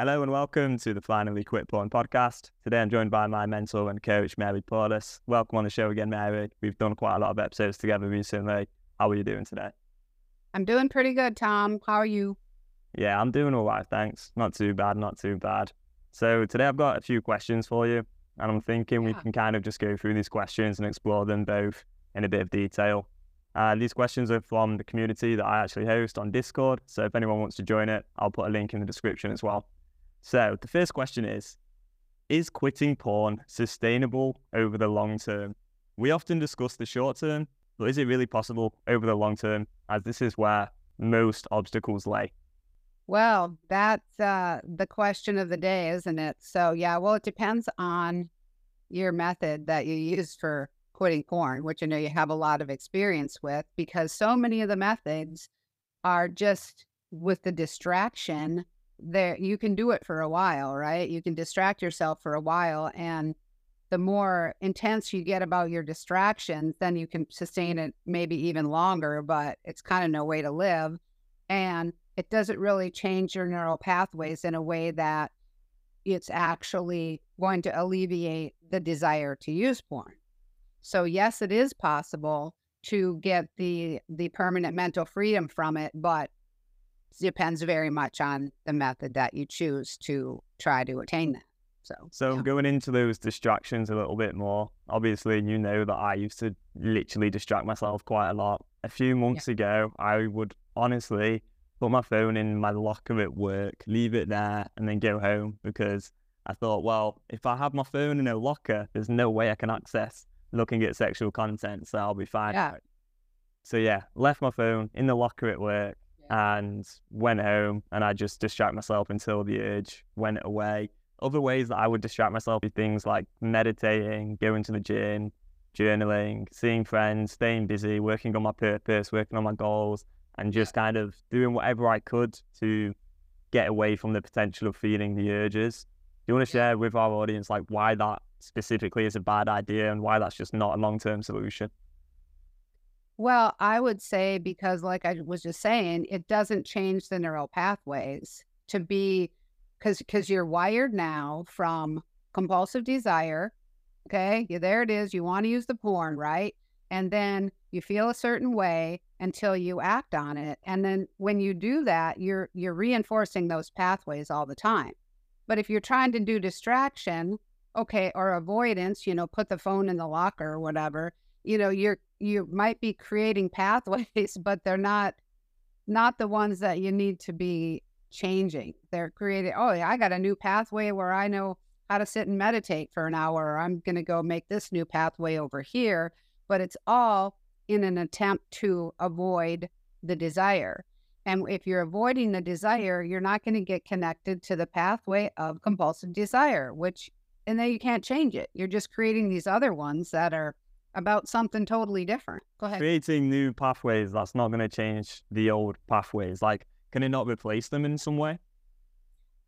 Hello and welcome to the Finally Quit Porn podcast. Today I'm joined by my mentor and coach, Mari Paulus. Welcome on the show again, Mari. We've done quite a lot of episodes together recently. How are you doing today? I'm doing pretty good, Tom. How are you? Yeah, I'm doing all right, thanks. Not too bad, not too bad. So today I've got a few questions for you, and I'm thinking we can kind of just go through these questions and explore them both in a bit of detail. Uh, these questions are from the community that I actually host on Discord. So if anyone wants to join it, I'll put a link in the description as well. So the first question is Is quitting porn sustainable over the long term? We often discuss the short term, but is it really possible over the long term? As this is where most obstacles lay. Well, that's uh, the question of the day, isn't it? So, yeah, well, it depends on your method that you use for quitting porn, which I know you have a lot of experience with, because so many of the methods are just with the distraction. There, you can do it for a while, right? You can distract yourself for a while, and the more intense you get about your distractions, then you can sustain it maybe even longer. But it's kind of no way to live, and it doesn't really change your neural pathways in a way that it's actually going to alleviate the desire to use porn. So yes, it is possible to get the the permanent mental freedom from it, but depends very much on the method that you choose to try to attain that. So So yeah. going into those distractions a little bit more, obviously you know that I used to literally distract myself quite a lot. A few months ago, I would honestly put my phone in my locker at work, leave it there, and then go home because I thought, well, if I have my phone in a locker, there's no way I can access looking at sexual content, so I'll be fine. Yeah. So yeah, left my phone in the locker at work and went home and I just distract myself until the urge went away. Other ways that I would distract myself are things like meditating, going to the gym, journaling, seeing friends, staying busy, working on my purpose, working on my goals, and just kind of doing whatever I could to get away from the potential of feeling the urges. Do you want to share with our audience like why that specifically is a bad idea and why that's just not a long term solution? Well, I would say because, like I was just saying, it doesn't change the neural pathways to be because because you're wired now from compulsive desire. Okay, yeah, there it is. You want to use the porn, right? And then you feel a certain way until you act on it, and then when you do that, you're you're reinforcing those pathways all the time. But if you're trying to do distraction, okay, or avoidance, you know, put the phone in the locker or whatever, you know, you're you might be creating pathways, but they're not not the ones that you need to be changing. They're creating, oh, yeah, I got a new pathway where I know how to sit and meditate for an hour, or I'm going to go make this new pathway over here. But it's all in an attempt to avoid the desire. And if you're avoiding the desire, you're not going to get connected to the pathway of compulsive desire, which, and then you can't change it. You're just creating these other ones that are about something totally different. Go ahead. creating new pathways that's not going to change the old pathways like can it not replace them in some way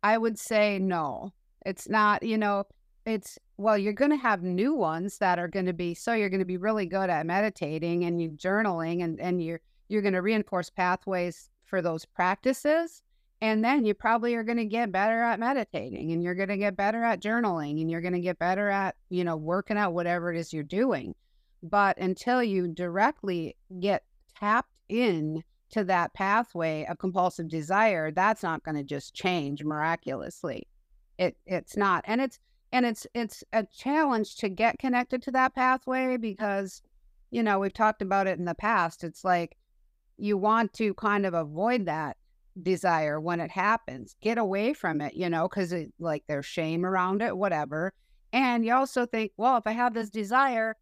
I would say no. It's not, you know, it's well, you're going to have new ones that are going to be so you're going to be really good at meditating and you journaling and and you're you're going to reinforce pathways for those practices and then you probably are going to get better at meditating and you're going to get better at journaling and you're going to get better at, you know, working out whatever it is you're doing. But until you directly get tapped in to that pathway of compulsive desire, that's not going to just change miraculously. It it's not, and it's and it's it's a challenge to get connected to that pathway because, you know, we've talked about it in the past. It's like you want to kind of avoid that desire when it happens, get away from it, you know, because it like there's shame around it, whatever. And you also think, well, if I have this desire,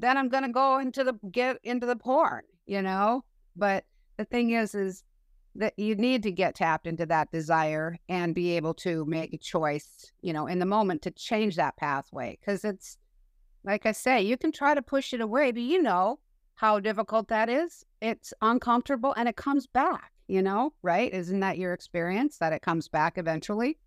then I'm gonna go into the get into the porn, you know. But the thing is, is that you need to get tapped into that desire and be able to make a choice, you know, in the moment to change that pathway. Because it's like I say, you can try to push it away, but you know how difficult that is. It's uncomfortable and it comes back, you know, right? Isn't that your experience that it comes back eventually?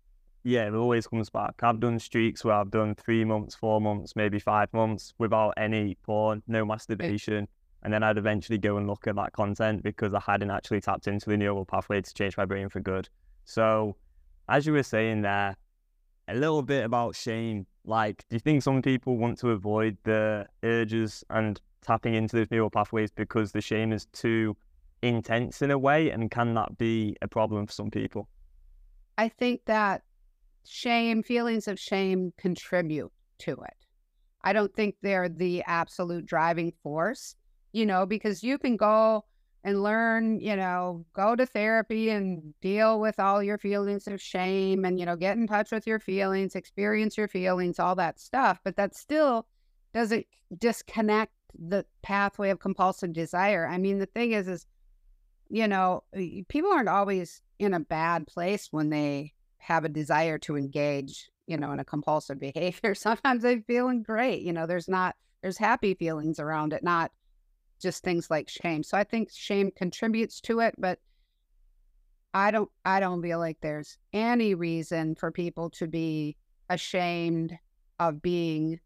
Yeah it always comes back i've done streaks where i've done three months four months maybe five months without any porn no masturbation and then i'd eventually go and look at that content because i hadn't actually tapped into the neural pathway to change my brain for good so as you were saying there, a little bit about shame. Like, do you think some people want to avoid the urges and tapping into those neural pathways because the shame is too intense in a way? And can that be a problem for some people? I think that shame, feelings of shame contribute to it. I don't think they're the absolute driving force, you know, because you can go and learn, you know, go to therapy and deal with all your feelings of shame and, you know, get in touch with your feelings, experience your feelings, all that stuff. But that still doesn't disconnect the pathway of compulsive desire. I mean, the thing is, is, you know, people aren't always in a bad place when they have a desire to engage, you know, in a compulsive behavior. Sometimes they're feeling great. You know, there's not, there's happy feelings around it, not just things like shame. So I think shame contributes to it, but I don't I don't feel like there's any reason for people to be ashamed of being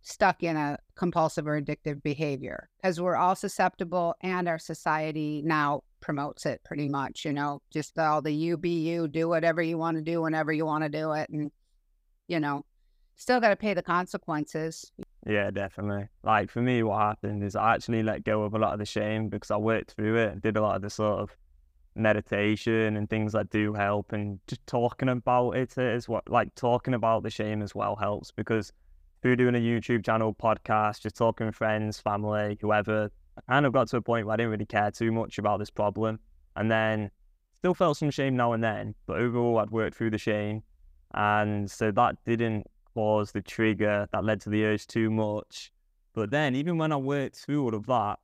stuck in a compulsive or addictive behavior because we're all susceptible and our society now promotes it pretty much you know just all the you be you do whatever you want to do whenever you want to do it and you know still got to pay the consequences yeah, definitely. Like for me, what happened is I actually let go of a lot of the shame because I worked through it and did a lot of the sort of meditation and things that do help. And just talking about it is what, like, talking about the shame as well helps because through doing a YouTube channel, podcast, just talking with friends, family, whoever, kind of got to a point where I didn't really care too much about this problem. And then still felt some shame now and then, but overall, I'd worked through the shame. And so that didn't cause the trigger that led to the urge too much. But then, even when I worked through all of that,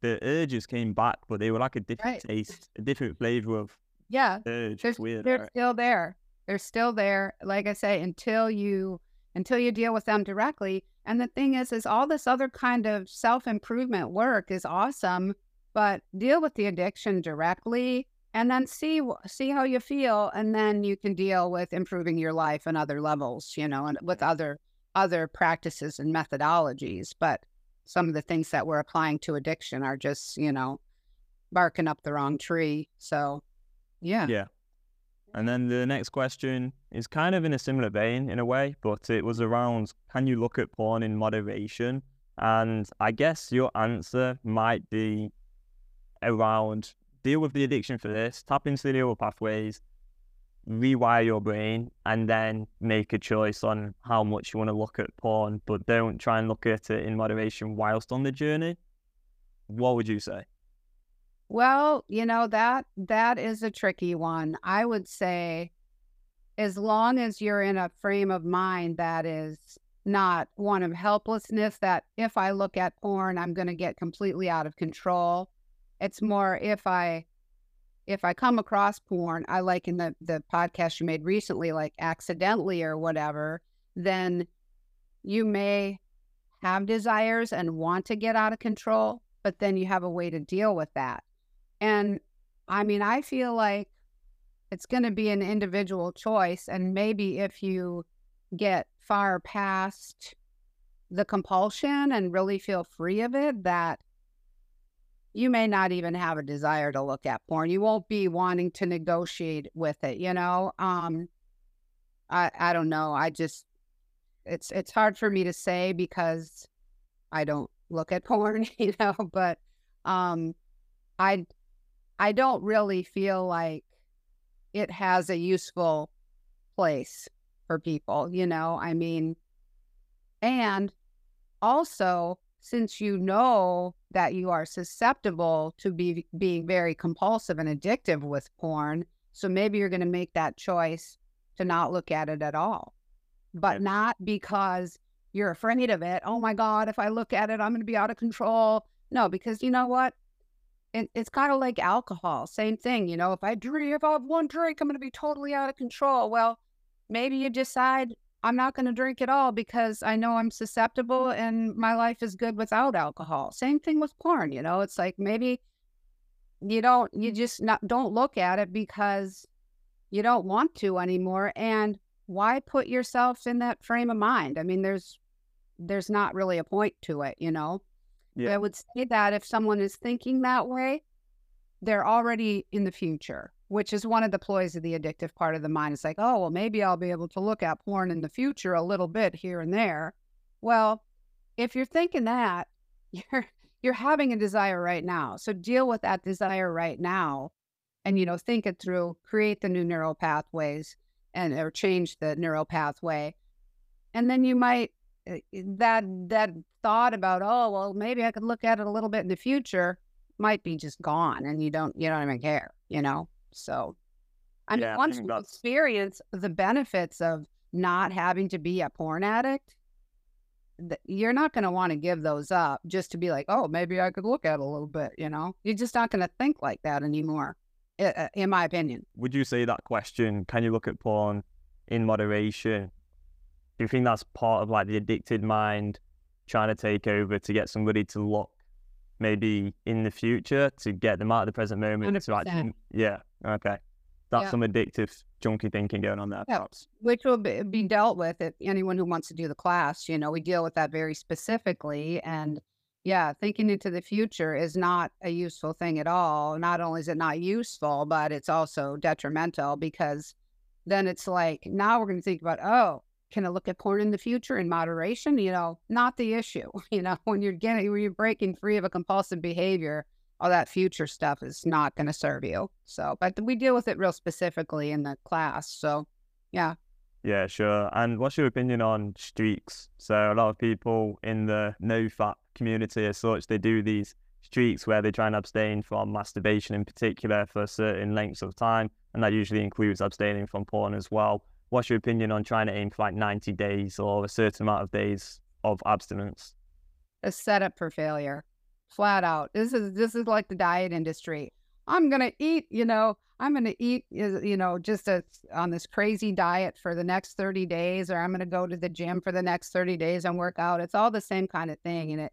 the urges came back, but they were like a different right. taste, a different flavor of yeah. Urge. They're, weird, they're right? still there. They're still there. Like I say, until you until you deal with them directly. And the thing is, is all this other kind of self improvement work is awesome, but deal with the addiction directly and then see see how you feel and then you can deal with improving your life on other levels you know and with other other practices and methodologies. But some of the things that we're applying to addiction are just you know barking up the wrong tree. So yeah. Yeah and then the next question is kind of in a similar vein in a way but it was around can you look at porn in moderation and i guess your answer might be around deal with the addiction for this, tap into the neural pathways, rewire your brain, and then make a choice on how much you want to look at porn, but don't try and look at it in moderation whilst on the journey. What would you say? Well, you know that that is a tricky one. I would say as long as you're in a frame of mind that is not one of helplessness that if I look at porn, I'm going to get completely out of control it's more if I if I come across porn, I like in the the podcast you made recently, like accidentally or whatever, then you may have desires and want to get out of control, but then you have a way to deal with that. And I mean, I feel like it's going to be an individual choice. And maybe if you get far past the compulsion and really feel free of it, that you may not even have a desire to look at porn. You won't be wanting to negotiate with it, you know? Um I I don't know. I just it's it's hard for me to say because I don't look at porn, you know, but um I I don't really feel like it has a useful place for people, you know? I mean, and also since you know that you are susceptible to be being very compulsive and addictive with porn, so maybe you're going to make that choice to not look at it at all. But not because you're afraid of it. Oh my God, if I look at it, I'm going to be out of control. No, because you know what? It, it's kind of like alcohol. Same thing. You know, if I drink, if I have one drink, I'm going to be totally out of control. Well, maybe you decide I'm not going to drink at all because I know I'm susceptible and my life is good without alcohol. Same thing with porn, you know, it's like maybe you don't, you just not, don't look at it because you don't want to anymore. And why put yourself in that frame of mind? I mean, there's, there's not really a point to it, you know? Yeah. I would say that if someone is thinking that way, they're already in the future, which is one of the ploys of the addictive part of the mind. It's like, oh, well, maybe I'll be able to look at porn in the future a little bit here and there. Well, if you're thinking that, you're you're having a desire right now. So deal with that desire right now and you know, think it through, create the new neural pathways and or change the neural pathway. And then you might that that thought about, oh, well, maybe I could look at it a little bit in the future might be just gone and you don't you don't even care, you know? So I mean, Yeah, once you experience the benefits of not having to be a porn addict, th- you're not going to want to give those up just to be like, oh, maybe I could look at it a little bit, you know? You're just not going to think like that anymore, uh, in my opinion. would you say that question, can you look at porn in moderation? Do you think that's part of like the addicted mind trying to take over to get somebody to look maybe in the future to get them out of the present moment to 100%. actually yeah, okay. That's Yeah. some addictive junky thinking going on there, Yeah. perhaps. which will be, be dealt with if anyone who wants to do the class you know we deal with that very specifically and yeah thinking into the future is not a useful thing at all not only is it not useful but it's also detrimental because then it's like now we're going to think about oh can i look at porn in the future in moderation you know not the issue you know when you're getting when you're breaking free of a compulsive behavior all that future stuff is not going to serve you so but we deal with it real specifically in the class so yeah Yeah, sure. And what's your opinion on streaks? So a lot of people in the NoFap community as such, they do these streaks where they try and abstain from masturbation in particular for certain lengths of time. And that usually includes abstaining from porn as well. What's your opinion on trying to aim for like 90 days or a certain amount of days of abstinence? a setup for failure. Flat out. This is this is like the diet industry. I'm gonna eat you know i'm gonna eat you know just a, on this crazy diet for the next 30 days or i'm gonna go to the gym for the next 30 days and work out. It's all the same kind of thing and it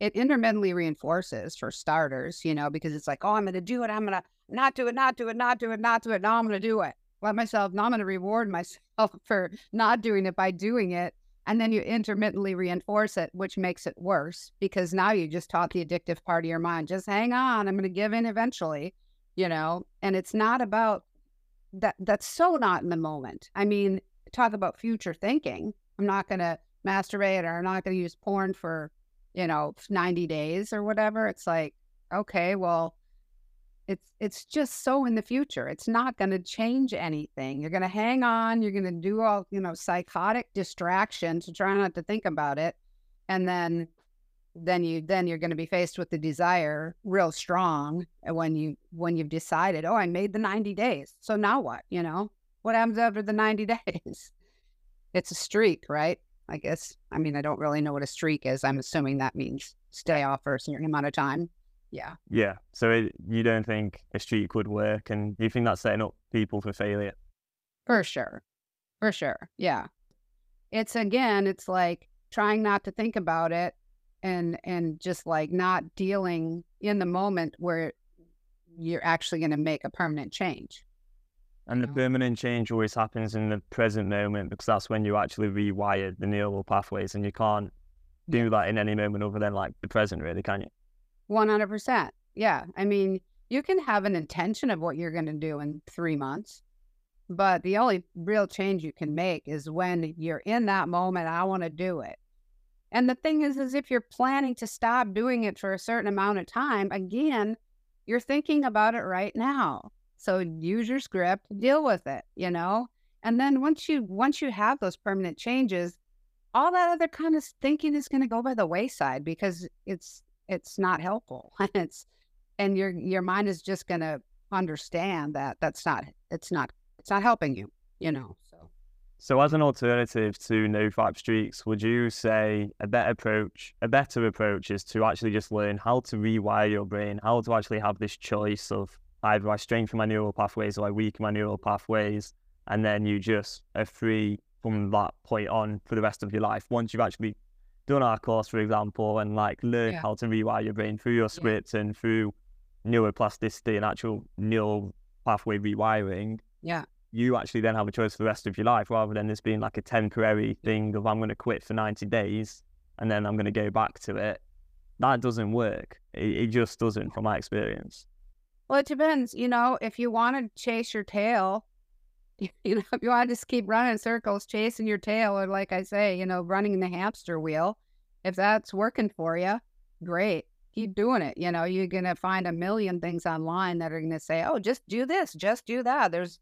it intermittently reinforces for starters you know because it's like oh i'm gonna do it. I'm gonna not do it not do it not do it not do it. Now i'm gonna do it let myself now i'm gonna reward myself for not doing it by doing it and then you intermittently reinforce it, which makes it worse because now you just taught the addictive part of your mind, just hang on, I'm going to give in eventually, you know? And it's not about that. That's so not in the moment. I mean, talk about future thinking. I'm not going to masturbate or I'm not going to use porn for, you know, 90 days or whatever. It's like, okay, well, it's it's just so in the future. It's not going to change anything. You're going to hang on. You're going to do all you know psychotic distraction to try not to think about it, and then then you then you're going to be faced with the desire real strong and when you when you've decided oh i made the 90 days so now what you know what happens after the 90 days it's a streak right i guess i mean i don't really know what a streak is i'm assuming that means stay off for a certain amount of time yeah Yeah. So it, you don't think a streak would work and you think that's setting up people for failure? For sure. For sure. Yeah. It's again, it's like trying not to think about it and and just like not dealing in the moment where you're actually going to make a permanent change. And the permanent change always happens in the present moment because that's when you actually rewire the neural pathways and you can't do that in any moment other than like the present, really, can you? 100%. Yeah. I mean, you can have an intention of what you're going to do in 3 months, but the only real change you can make is when you're in that moment I want to do it. And the thing is, is if you're planning to stop doing it for a certain amount of time, again, you're thinking about it right now. So use your script, deal with it, you know? And then once you once you have those permanent changes, all that other kind of thinking is going to go by the wayside because it's it's not helpful. it's and your your mind is just going to understand that that's not it's not it's not helping you, you know. So So, as an alternative to NoFap streaks, would you say a better approach, a better approach is to actually just learn how to rewire your brain, how to actually have this choice of either I strengthen my neural pathways or I weaken my neural pathways, and then you just are free from that point on for the rest of your life. Once you've actually done our course, for example, and like learn Yeah. how to rewire your brain through your scripts and through neuroplasticity and actual neural pathway rewiring, yeah, you actually then have a choice for the rest of your life rather than this being like a temporary thing of I'm going to quit for 90 days and then I'm going to go back to it. That doesn't work. It, it just doesn't, from my experience. Well, it depends. You know, if you want to chase your tail, you know, if you want to just keep running circles, chasing your tail, or like I say, you know, running the hamster wheel, if that's working for you, great. Keep doing it. You know, you're going to find a million things online that are going to say, oh, just do this, just do that. There's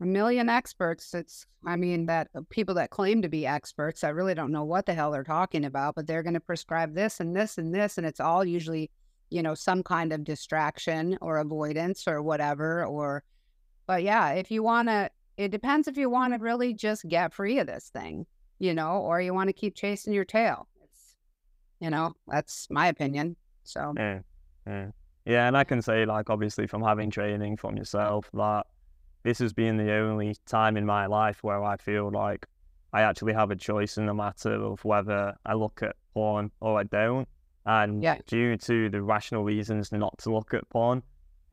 a million experts. It's, I mean, that uh, people that claim to be experts, I really don't know what the hell they're talking about, but they're going to prescribe this and this and this. And it's all usually, you know, some kind of distraction or avoidance or whatever. Or, but yeah, if you want to, it depends if you want to really just get free of this thing, you know, or you want to keep chasing your tail. It's, you know, that's my opinion. So, yeah, yeah, yeah. And I can say, like, obviously, from having training from yourself, that this has been the only time in my life where I feel like I actually have a choice in the matter of whether I look at porn or I don't. And yeah. due to the rational reasons not to look at porn,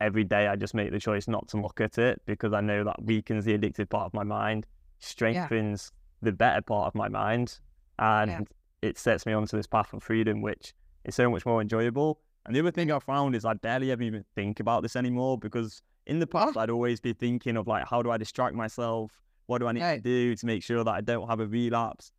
every day I just make the choice not to look at it because I know that weakens the addictive part of my mind, strengthens yeah. the better part of my mind, and yeah. it sets me onto this path of freedom, which is so much more enjoyable. And the other thing I found is I barely ever even think about this anymore because in the past, oh. I'd always be thinking of like, how do I distract myself? What do I need to do to make sure that I don't have a relapse?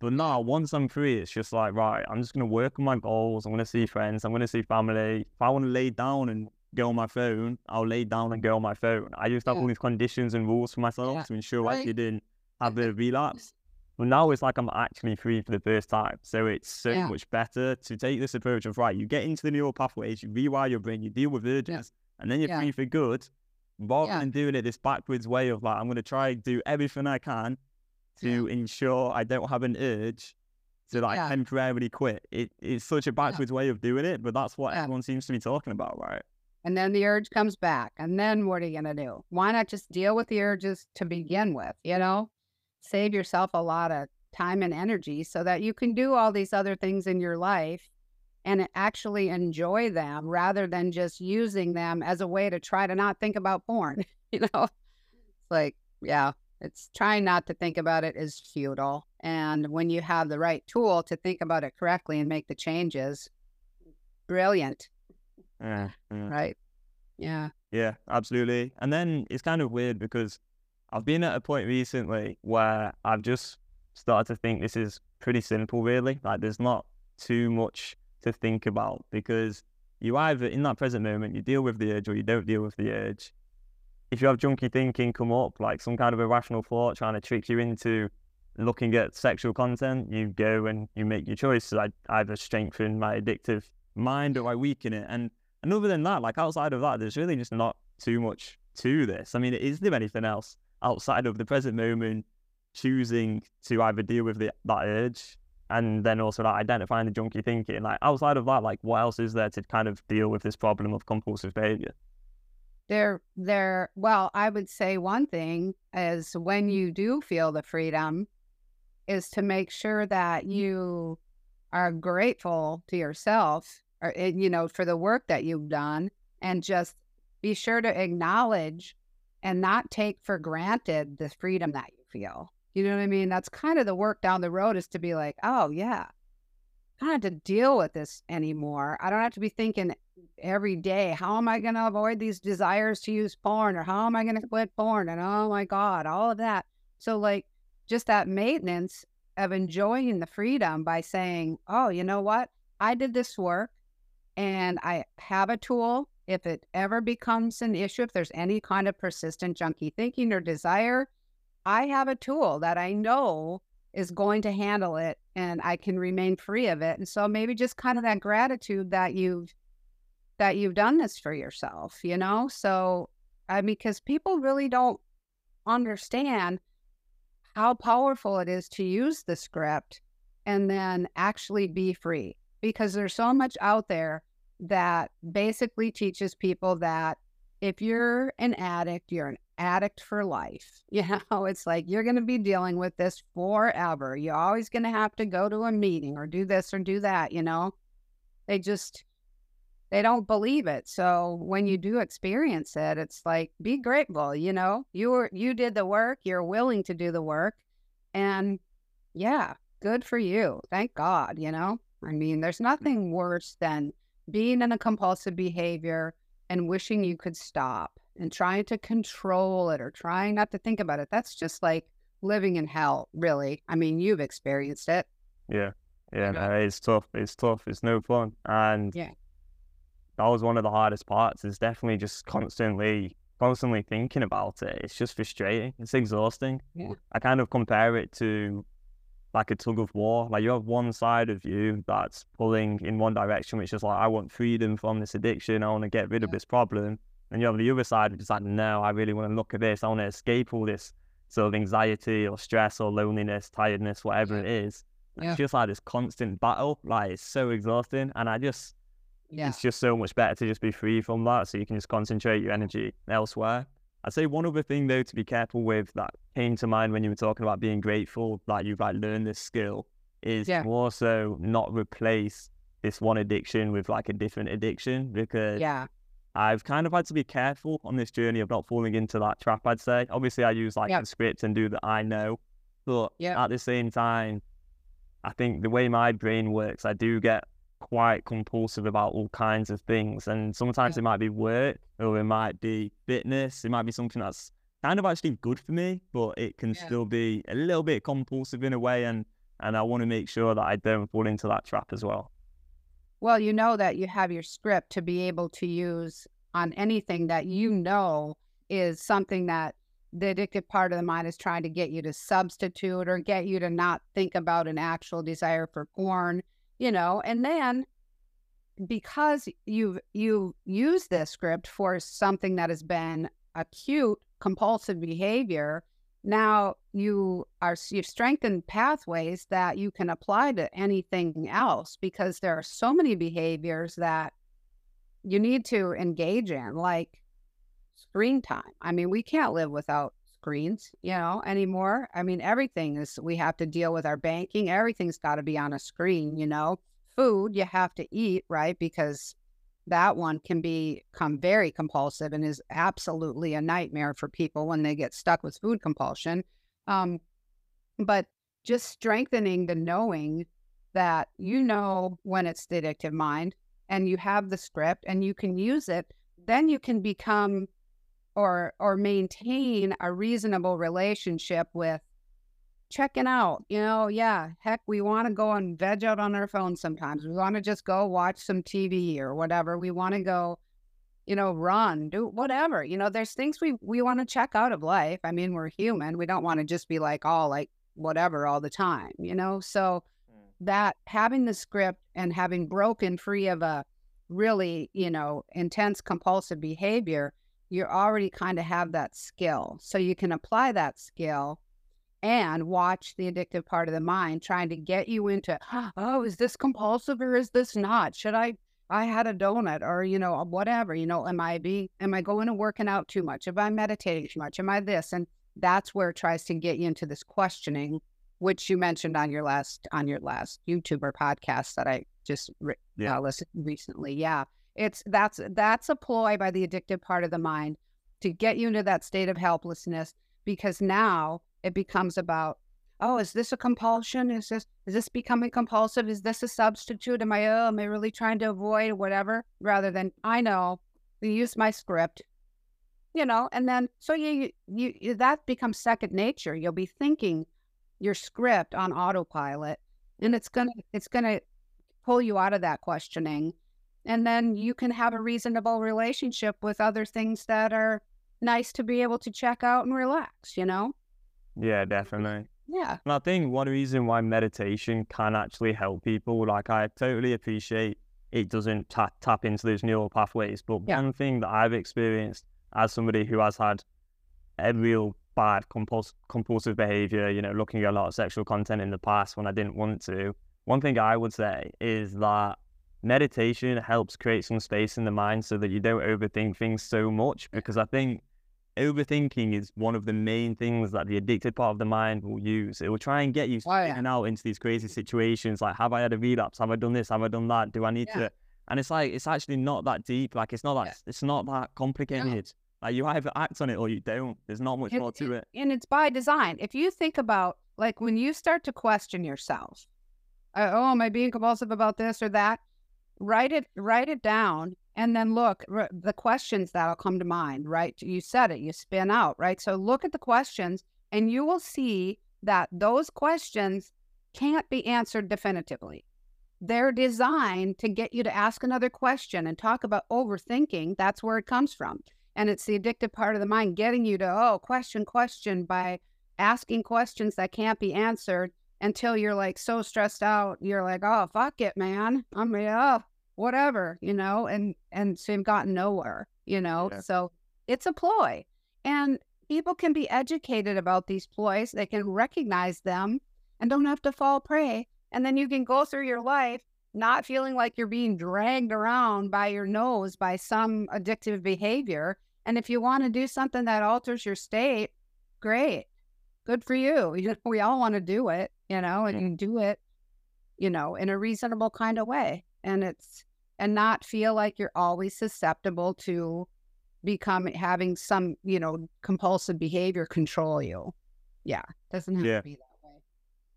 But now, once I'm free, it's just like, right, I'm just going to work on my goals. I'm going to see friends. I'm going to see family. If I want to lay down and go on my phone, I'll lay down and go on my phone. I used to have yeah. all these conditions and rules for myself yeah. to ensure right. I didn't have a relapse. But now it's like I'm actually free for the first time. So it's so yeah. much better to take this approach of, right, you get into the neural pathways, you rewire your brain, you deal with urges, and then you're yeah. free for good. Rather yeah. than doing it this backwards way of like, I'm going to try and do everything I can to yeah. ensure I don't have an urge to like temporarily quit. It, it's such a backwards way of doing it, but that's what everyone seems to be talking about, right? And then the urge comes back. And then what are you going to do? Why not just deal with the urges to begin with? You know, save yourself a lot of time and energy so that you can do all these other things in your life and actually enjoy them rather than just using them as a way to try to not think about porn. you know, it's like, yeah, it's trying not to think about it is futile. And when you have the right tool to think about it correctly and make the changes, brilliant. Yeah, yeah. Right. Yeah. Yeah, absolutely. And then it's kind of weird because I've been at a point recently where I've just started to think this is pretty simple, really. Like, there's not too much to think about because you either in that present moment you deal with the urge or you don't deal with the urge. If you have junky thinking come up, like some kind of irrational thought trying to trick you into looking at sexual content, you go and you make your choice. So I either strengthen my addictive mind or I weaken it. And and other than that, like outside of that, there's really just not too much to this. I mean, is there anything else outside of the present moment choosing to either deal with the, that urge and then also like identifying the junky thinking. Like outside of that, like what else is there to kind of deal with this problem of compulsive behavior? There, there. Well, I would say one thing is when you do feel the freedom, is to make sure that you are grateful to yourself, or eh, you know, for the work that you've done, and just be sure to acknowledge and not take for granted the freedom that you feel. You know what I mean? That's kind of the work down the road is to be like, oh, yeah, I don't have to deal with this anymore. I don't have to be thinking every day, how am I going to avoid these desires to use porn or how am I going to quit porn? And oh my God, all of that. So, like, just that maintenance of enjoying the freedom by saying, oh, you know what? I did this work and I have a tool. If it ever becomes an issue, if there's any kind of persistent junky thinking or desire, I have a tool that I know is going to handle it and I can remain free of it. And so maybe just kind of that gratitude that you've that you've done this for yourself, you know? So I mean because people really don't understand how powerful it is to use the script and then actually be free because there's so much out there that basically teaches people that if you're an addict, you're an addict for life. You know, it's like you're going to be dealing with this forever. You're always going to have to go to a meeting or do this or do that, you know? They just they don't believe it. So when you do experience it, it's like be grateful, you know? You were you did the work, you're willing to do the work. And yeah, good for you. Thank God, you know? I mean, there's nothing worse than being in a compulsive behavior and wishing you could stop and trying to control it or trying not to think about it. That's just like living in hell, really. I mean, you've experienced it. Yeah. Yeah, no, it's tough. It's tough. It's no fun. And Yeah. that was one of the hardest parts is definitely just constantly constantly thinking about it. It's just frustrating. It's exhausting. Yeah. I kind of compare it to like a tug of war. Like you have one side of you that's pulling in one direction, which is like, I want freedom from this addiction. I want to get rid of this problem. And you have the other side, which is like, no, I really want to look at this. I want to escape all this sort of anxiety or stress or loneliness, tiredness, whatever it is. Yeah. It's just like this constant battle. Like it's so exhausting. And I just, Yeah. it's just so much better to just be free from that so you can just concentrate your energy elsewhere. I'd say one other thing though to be careful with that came to mind when you were talking about being grateful that you've like learned this skill is Yeah. to also not replace this one addiction with like a different addiction because Yeah. I've kind of had to be careful on this journey of not falling into that trap, I'd say. Obviously I use like Yeah. a script and do that I know. But Yeah. at the same time, I think the way my brain works, I do get quite compulsive about all kinds of things. And sometimes Yeah. it might be work or it might be fitness. It might be something that's kind of actually good for me, but it can Yeah. still be a little bit compulsive in a way. And, and I want to make sure that I don't fall into that trap as well. Well, you know that you have your script to be able to use on anything that you know is something that the addictive part of the mind is trying to get you to substitute or get you to not think about an actual desire for porn, you know, and then because you've you use this script for something that has been acute compulsive behavior. Now you are you've strengthened pathways that you can apply to anything else because there are so many behaviors that you need to engage in like screen time. I mean we can't live without screens you know anymore. I mean everything is we have to deal with our banking. Everything's got to be on a screen you know. Food you have to eat right because that one can become very compulsive and is absolutely a nightmare for people when they get stuck with food compulsion. Um, but just strengthening the knowing that you know when it's the addictive mind and you have the script and you can use it, then you can become or or maintain a reasonable relationship with checking out. You know, yeah, heck, we want to go and veg out on our phone sometimes. We want to just go watch some TV or whatever. We want to go, you know, run, do whatever. You know, there's things we we want to check out of life. I mean, we're human. We don't want to just be like all like whatever all the time, you know? So hmm. that having the script and having broken free of a really, you know, intense compulsive behavior, you already kind of have that skill. So you can apply that skill and watch the addictive part of the mind trying to get you into oh is this compulsive or is this not? Should i i had a donut or you know whatever you know am i being am i going and working out too much? Am i meditating too much? Am i this? And that's where it tries to get you into this questioning which you mentioned on your last on your last youtuber podcast that i just re- Yeah. uh, listened recently. Yeah it's that's that's a ploy by the addictive part of the mind to get you into that state of helplessness because now it becomes about oh is this a compulsion? Is this is this becoming compulsive? Is this a substitute? Am i oh am i really trying to avoid whatever? Rather than i know use my script you know and then so you, you you that becomes second nature. You'll be thinking your script on autopilot and it's gonna it's gonna pull you out of that questioning. And then you can have a reasonable relationship with other things that are nice to be able to check out and relax you know Yeah, definitely. yeah And I think one reason why meditation can actually help people, like I totally appreciate it doesn't ta- tap into those neural pathways. But Yeah. one thing that I've experienced as somebody who has had a real bad compuls- compulsive behavior, you know, looking at a lot of sexual content in the past when I didn't want to, one thing I would say is that meditation helps create some space in the mind so that you don't overthink things so much. Because I think overthinking is one of the main things that the addicted part of the mind will use. It will try and get you Oh, yeah. out into these crazy situations like, have I had a relapse? Have I done this? Have I done that? Do I need Yeah. to? And it's like it's actually not that deep. Like it's not that Yeah. it's not that complicated. Like you either act on it or you don't. There's not much It- more to it. and it's by design. If you think about like when you start to question yourself, uh, oh, am I being compulsive about this or that? Write it, write it down, And then look, r- the questions that'll come to mind, right? You said it, you spin out, right? So look at the questions and you will see that those questions can't be answered definitively. They're designed to get you to ask another question and talk about overthinking. That's where it comes from. And it's the addictive part of the mind getting you to, oh, question, question by asking questions that can't be answered until you're like so stressed out. You're like, oh, fuck it, man. I'm, oh, whatever, you know, and, and so you've gotten nowhere, you know? Yeah. So it's a ploy. And people can be educated about these ploys. They can recognize them and don't have to fall prey. And then you can go through your life not feeling like you're being dragged around by your nose by some addictive behavior. And if you want to do something that alters your state, great. Good for you. You- We all want to do it, you know, and you do it, you know, in a reasonable kind of way. And it's, and not feel like you're always susceptible to become having some, you know, compulsive behavior control you. Yeah. Doesn't have Yeah. to be that way.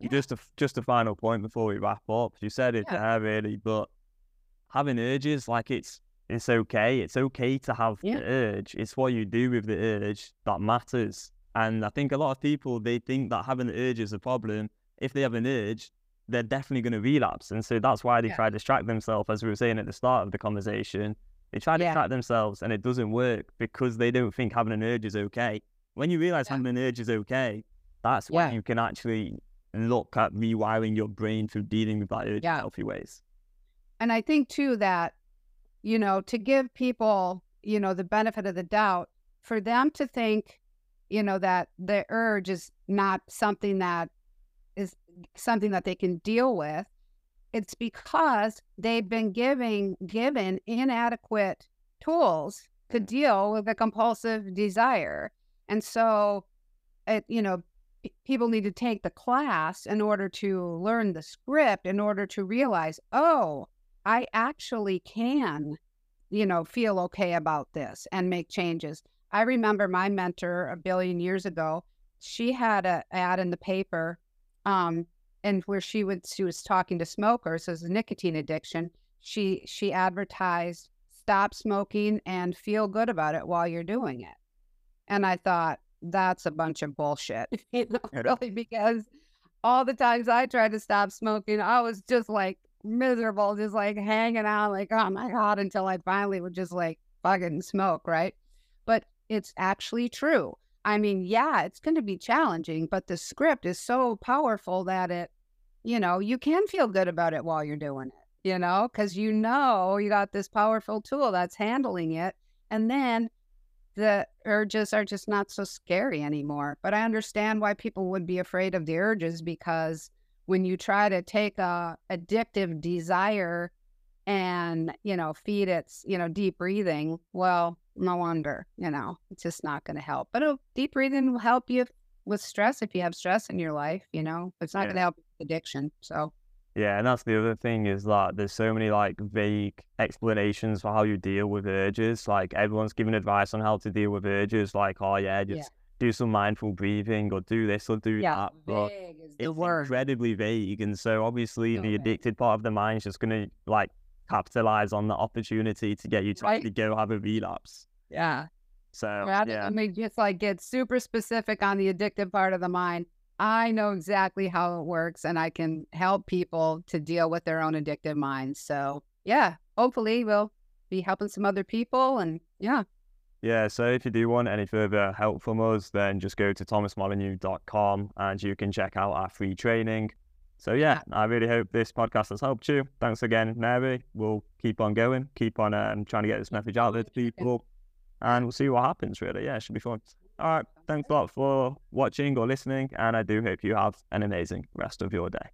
And Just a just a final point before we wrap up. You said it Yeah. there really, but having urges like it's it's okay. It's okay to have Yeah. the urge. It's what you do with the urge that matters. And I think a lot of people they think that having the urge is a problem. If they have an urge, they're definitely going to relapse, and so that's why they Yeah. try to distract themselves, as we were saying at the start of the conversation. They try to Yeah. distract themselves, and it doesn't work because they don't think having an urge is okay. When you realize Yeah. having an urge is okay, that's when you can actually look at rewiring your brain through dealing with that urge in healthy ways. And I think too that, you know, to give people, you know, the benefit of the doubt, for them to think, you know, that the urge is not something that is something that they can deal with, it's because they've been giving given inadequate tools to deal with a compulsive desire. And so it, you know, people need to take the class in order to learn the script in order to realize, oh, I actually can, you know, feel okay about this and make changes. I remember my mentor a billion years ago. She had a ad in the paper, um, and where she would she was talking to smokers as a nicotine addiction. She she advertised stop smoking and feel good about it while you're doing it. And I thought that's a bunch of bullshit, you know, really, because all the times I tried to stop smoking, I was just like miserable, just like hanging out, like, oh my God, until I finally would just like fucking smoke, right? But it's actually true. I mean, yeah, it's going to be challenging, but the script is so powerful that it, you know, you can feel good about it while you're doing it, you know, because you know you got this powerful tool that's handling it. And then the urges are just not so scary anymore. But I understand why people would be afraid of the urges because when you try to take a addictive desire and you know feed its you know deep breathing well no wonder you know it's just not going to help but uh, deep breathing will help you with stress if you have stress in your life you know it's not Yeah. going to help with addiction so Yeah, and that's the other thing is that there's so many like vague explanations for how you deal with urges. Like everyone's giving advice on how to deal with urges, like, oh yeah, just do some mindful breathing or do this or do yeah that. But it's incredibly vague, and so obviously So the addicted part of the mind is just gonna like capitalize on the opportunity to get you to Right. actually go have a relapse. yeah So rather yeah, than me just like get super specific on the addictive part of the mind i know exactly how it works and i can help people to deal with their own addictive minds so yeah hopefully we'll be helping some other people and yeah Yeah, so if you do want any further help from us, then just go to thomasmolyneux.com and you can check out our free training. So yeah, I really hope this podcast has helped you. Thanks again, Mari. We'll keep on going, keep on um, trying to get this message out there to people, and we'll see what happens. Really, yeah, it should be fun. All right, thanks a lot for watching or listening, and I do hope you have an amazing rest of your day.